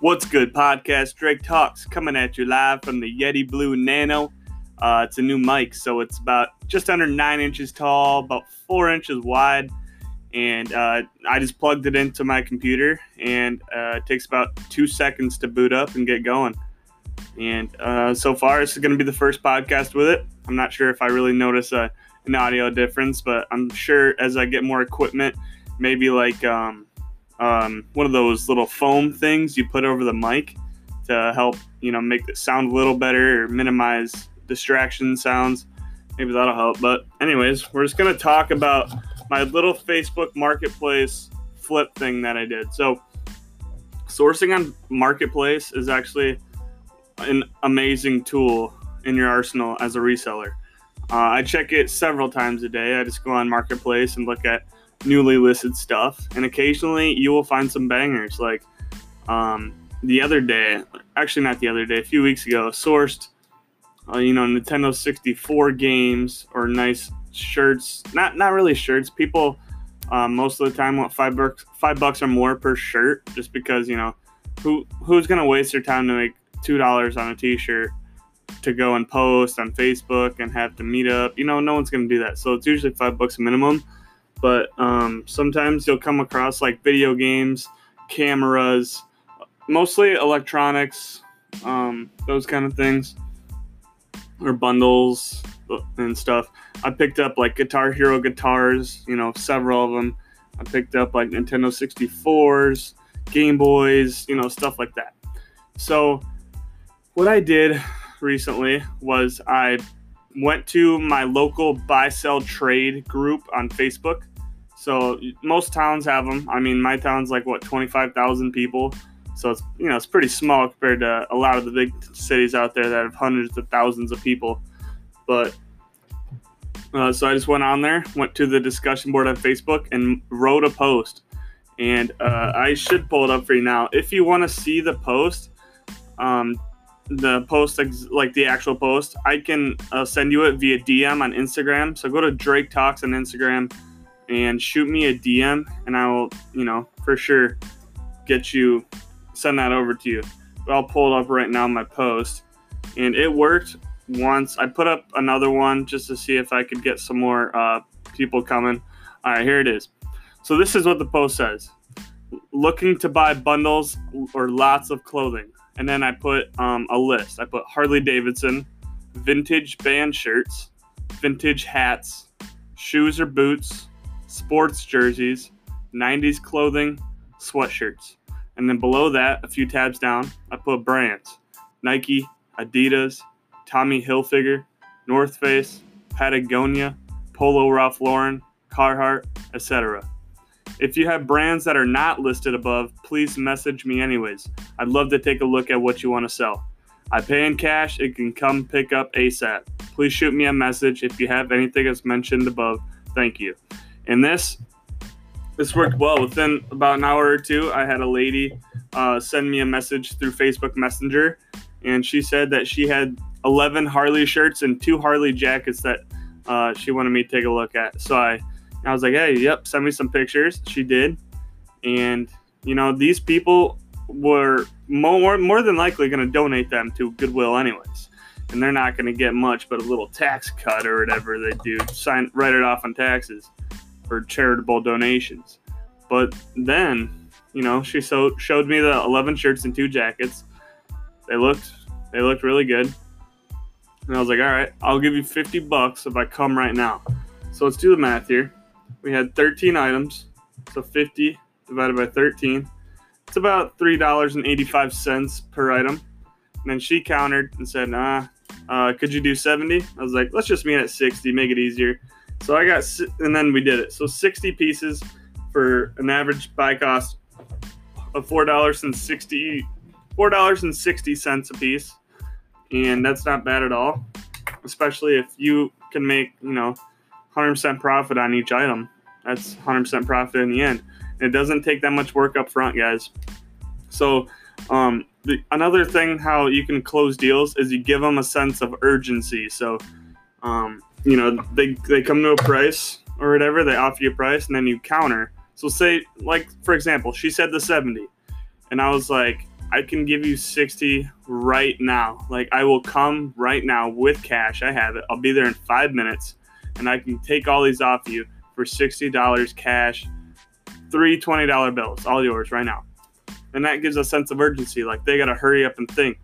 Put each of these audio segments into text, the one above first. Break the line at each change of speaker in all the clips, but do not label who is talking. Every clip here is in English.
What's good, podcast? Drake Talks coming at you live from the Yeti Blue Nano. Uh, it's a new mic, so it's about just under nine inches tall, about four inches wide, and uh, I just plugged it into my computer, and uh, it takes about two seconds to boot up and get going. And uh, so far, this is going to be the first podcast with it. I'm not sure if I really notice a, an audio difference, but I'm sure as I get more equipment, maybe like um, um, one of those little foam things you put over the mic to help you know make it sound a little better or minimize distraction sounds. Maybe that'll help. But anyways, we're just gonna talk about my little Facebook Marketplace flip thing that I did. So sourcing on Marketplace is actually an amazing tool in your arsenal as a reseller. Uh, I check it several times a day. I just go on Marketplace and look at newly listed stuff, and occasionally you will find some bangers. Like um, the other day, actually not the other day, a few weeks ago, sourced uh, you know Nintendo 64 games or nice shirts. Not not really shirts. People um, most of the time want five bucks five bucks or more per shirt, just because you know who who's gonna waste their time to make two dollars on a T-shirt to go and post on Facebook and have to meet up. You know, no one's gonna do that. So it's usually five bucks minimum but um, sometimes you'll come across like video games, cameras, mostly electronics, um, those kind of things, or bundles and stuff. I picked up like Guitar Hero guitars, you know, several of them. I picked up like Nintendo 64s, Game Boys, you know, stuff like that. So, what I did recently was I went to my local buy sell trade group on Facebook so most towns have them. I mean, my town's like what twenty five thousand people, so it's you know it's pretty small compared to a lot of the big cities out there that have hundreds of thousands of people. But uh, so I just went on there, went to the discussion board on Facebook, and wrote a post. And uh, I should pull it up for you now. If you want to see the post, um, the post like the actual post, I can uh, send you it via DM on Instagram. So go to Drake Talks on Instagram and shoot me a DM, and I will, you know, for sure get you send that over to you. But I'll pull it up right now in my post, and it worked once. I put up another one just to see if I could get some more uh, people coming. All right, here it is. So this is what the post says: looking to buy bundles or lots of clothing, and then I put um, a list. I put Harley Davidson, vintage band shirts, vintage hats, shoes or boots sports jerseys, 90s clothing, sweatshirts. And then below that, a few tabs down, I put brands Nike, Adidas, Tommy Hilfiger, North Face, Patagonia, Polo Ralph Lauren, Carhartt, etc. If you have brands that are not listed above, please message me anyways. I'd love to take a look at what you want to sell. I pay in cash, it can come pick up ASAP. Please shoot me a message if you have anything that's mentioned above. Thank you. And this this worked well. Within about an hour or two, I had a lady uh, send me a message through Facebook Messenger, and she said that she had 11 Harley shirts and two Harley jackets that uh, she wanted me to take a look at. So I, I was like, hey, yep, send me some pictures. She did, and you know these people were more more than likely going to donate them to Goodwill anyways. And they're not going to get much but a little tax cut or whatever they do. Sign write it off on taxes for charitable donations. But then, you know, she so, showed me the 11 shirts and two jackets. They looked they looked really good. And I was like, "All right, I'll give you 50 bucks if I come right now." So let's do the math here. We had 13 items. So 50 divided by 13. It's about $3.85 per item. And then she countered and said, "Nah, uh, could you do 70?" I was like, "Let's just meet at 60, make it easier." So I got, and then we did it. So 60 pieces for an average buy cost of four dollars and sixty four dollars and sixty cents a piece, and that's not bad at all. Especially if you can make you know 100% profit on each item. That's 100% profit in the end. And it doesn't take that much work up front, guys. So um, the, another thing how you can close deals is you give them a sense of urgency. So um, you know, they they come to a price or whatever, they offer you a price, and then you counter. So say, like for example, she said the seventy, and I was like, I can give you 60 right now. Like, I will come right now with cash. I have it. I'll be there in five minutes, and I can take all these off you for $60 cash, three $20 bills, all yours right now. And that gives a sense of urgency. Like, they got to hurry up and think.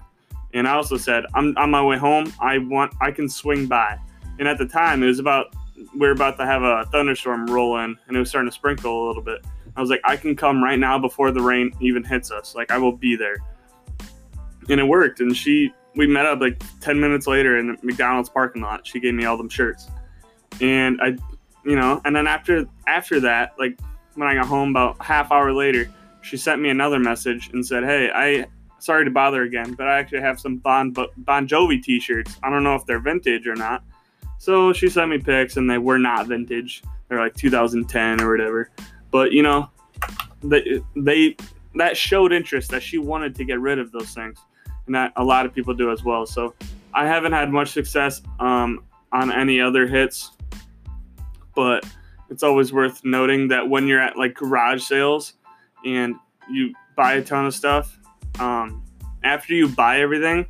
And I also said, I'm on my way home. I want, I can swing by. And at the time, it was about, we are about to have a thunderstorm roll in, and it was starting to sprinkle a little bit. I was like, I can come right now before the rain even hits us. Like, I will be there. And it worked. And she, we met up like 10 minutes later in McDonald's parking lot. She gave me all them shirts. And I, you know, and then after, after that, like when I got home about half hour later, she sent me another message and said, Hey, I, sorry to bother again, but I actually have some Bon, bon Jovi t shirts. I don't know if they're vintage or not. So she sent me pics and they were not vintage. They're like 2010 or whatever. But you know, they they that showed interest that she wanted to get rid of those things, and that a lot of people do as well. So I haven't had much success um, on any other hits, but it's always worth noting that when you're at like garage sales and you buy a ton of stuff, um, after you buy everything,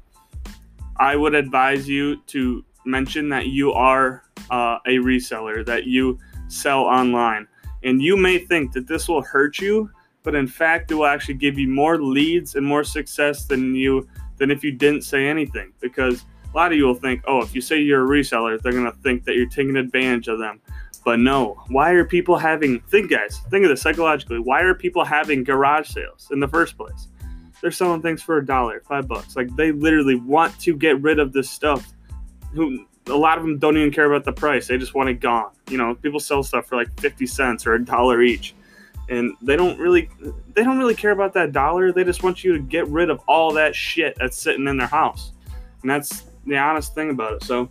I would advise you to mention that you are uh, a reseller, that you sell online. And you may think that this will hurt you, but in fact, it will actually give you more leads and more success than you than if you didn't say anything. Because a lot of you will think, oh, if you say you're a reseller, they're gonna think that you're taking advantage of them. But no, why are people having? Think, guys, think of this psychologically. Why are people having garage sales in the first place? They're selling things for a dollar, five bucks. Like they literally want to get rid of this stuff. Who a lot of them don't even care about the price. They just want it gone. You know, people sell stuff for like 50 cents or a dollar each. And they don't really they don't really care about that dollar. They just want you to get rid of all that shit that's sitting in their house. And that's the honest thing about it. So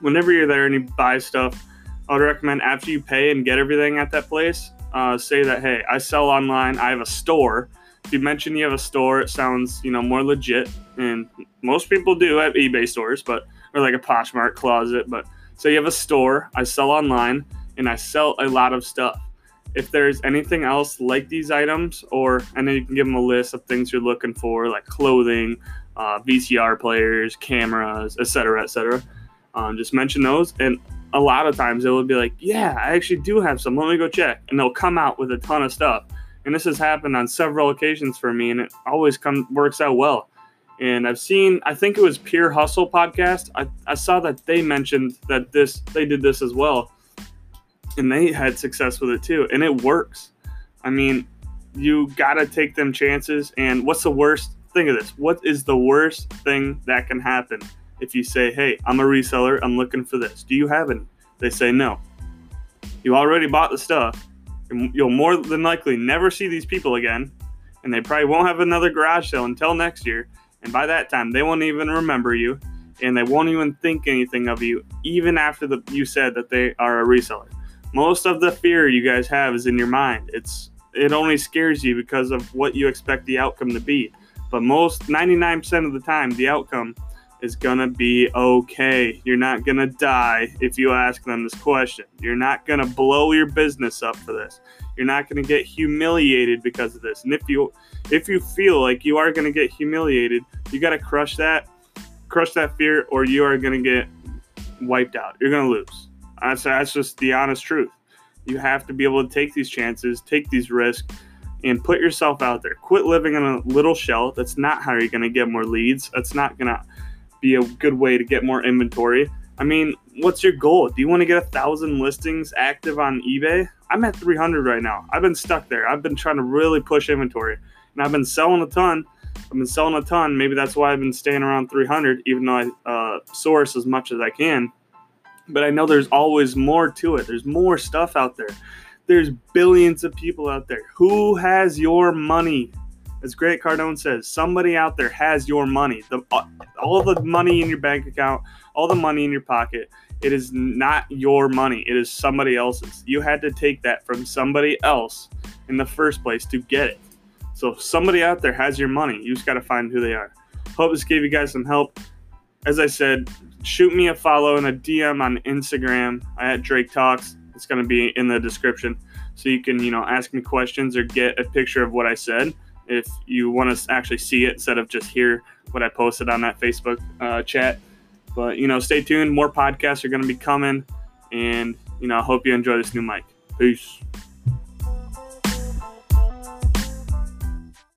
whenever you're there and you buy stuff, I would recommend after you pay and get everything at that place, uh, say that hey, I sell online. I have a store. If you mention you have a store, it sounds you know more legit, and most people do at eBay stores, but or like a Poshmark closet. But so you have a store, I sell online, and I sell a lot of stuff. If there's anything else like these items, or and then you can give them a list of things you're looking for, like clothing, uh, VCR players, cameras, etc., etc. Um, just mention those, and a lot of times it will be like, "Yeah, I actually do have some. Let me go check," and they'll come out with a ton of stuff. And this has happened on several occasions for me, and it always comes works out well. And I've seen, I think it was Pure Hustle podcast. I, I saw that they mentioned that this, they did this as well. And they had success with it too. And it works. I mean, you got to take them chances. And what's the worst thing of this? What is the worst thing that can happen if you say, hey, I'm a reseller, I'm looking for this? Do you have it? They say no. You already bought the stuff. You'll more than likely never see these people again. And they probably won't have another garage sale until next year and by that time, they won't even remember you and they won't even think anything of you, even after the, you said that they are a reseller. Most of the fear you guys have is in your mind. It's it only scares you because of what you expect the outcome to be. But most 99% of the time, the outcome is gonna be okay. You're not gonna die if you ask them this question. You're not gonna blow your business up for this. You're not gonna get humiliated because of this. And if you if you feel like you are gonna get humiliated, you gotta crush that, crush that fear, or you are gonna get wiped out. You're gonna lose. That's that's just the honest truth. You have to be able to take these chances, take these risks, and put yourself out there. Quit living in a little shell. That's not how you're gonna get more leads. That's not gonna be a good way to get more inventory. I mean, what's your goal? Do you want to get a thousand listings active on eBay? I'm at 300 right now. I've been stuck there. I've been trying to really push inventory, and I've been selling a ton. I've been selling a ton. Maybe that's why I've been staying around 300, even though I uh, source as much as I can. But I know there's always more to it. There's more stuff out there. There's billions of people out there. Who has your money? As Grant Cardone says, somebody out there has your money. The, uh, all the money in your bank account, all the money in your pocket, it is not your money. It is somebody else's. You had to take that from somebody else in the first place to get it. So somebody out there has your money. You just got to find who they are. Hope this gave you guys some help. As I said, shoot me a follow and a DM on Instagram at Drake Talks. It's going to be in the description. So you can, you know, ask me questions or get a picture of what I said if you want to actually see it instead of just hear what I posted on that Facebook uh, chat. But you know, stay tuned. More podcasts are going to be coming, and you know, I hope you enjoy this new mic. Peace.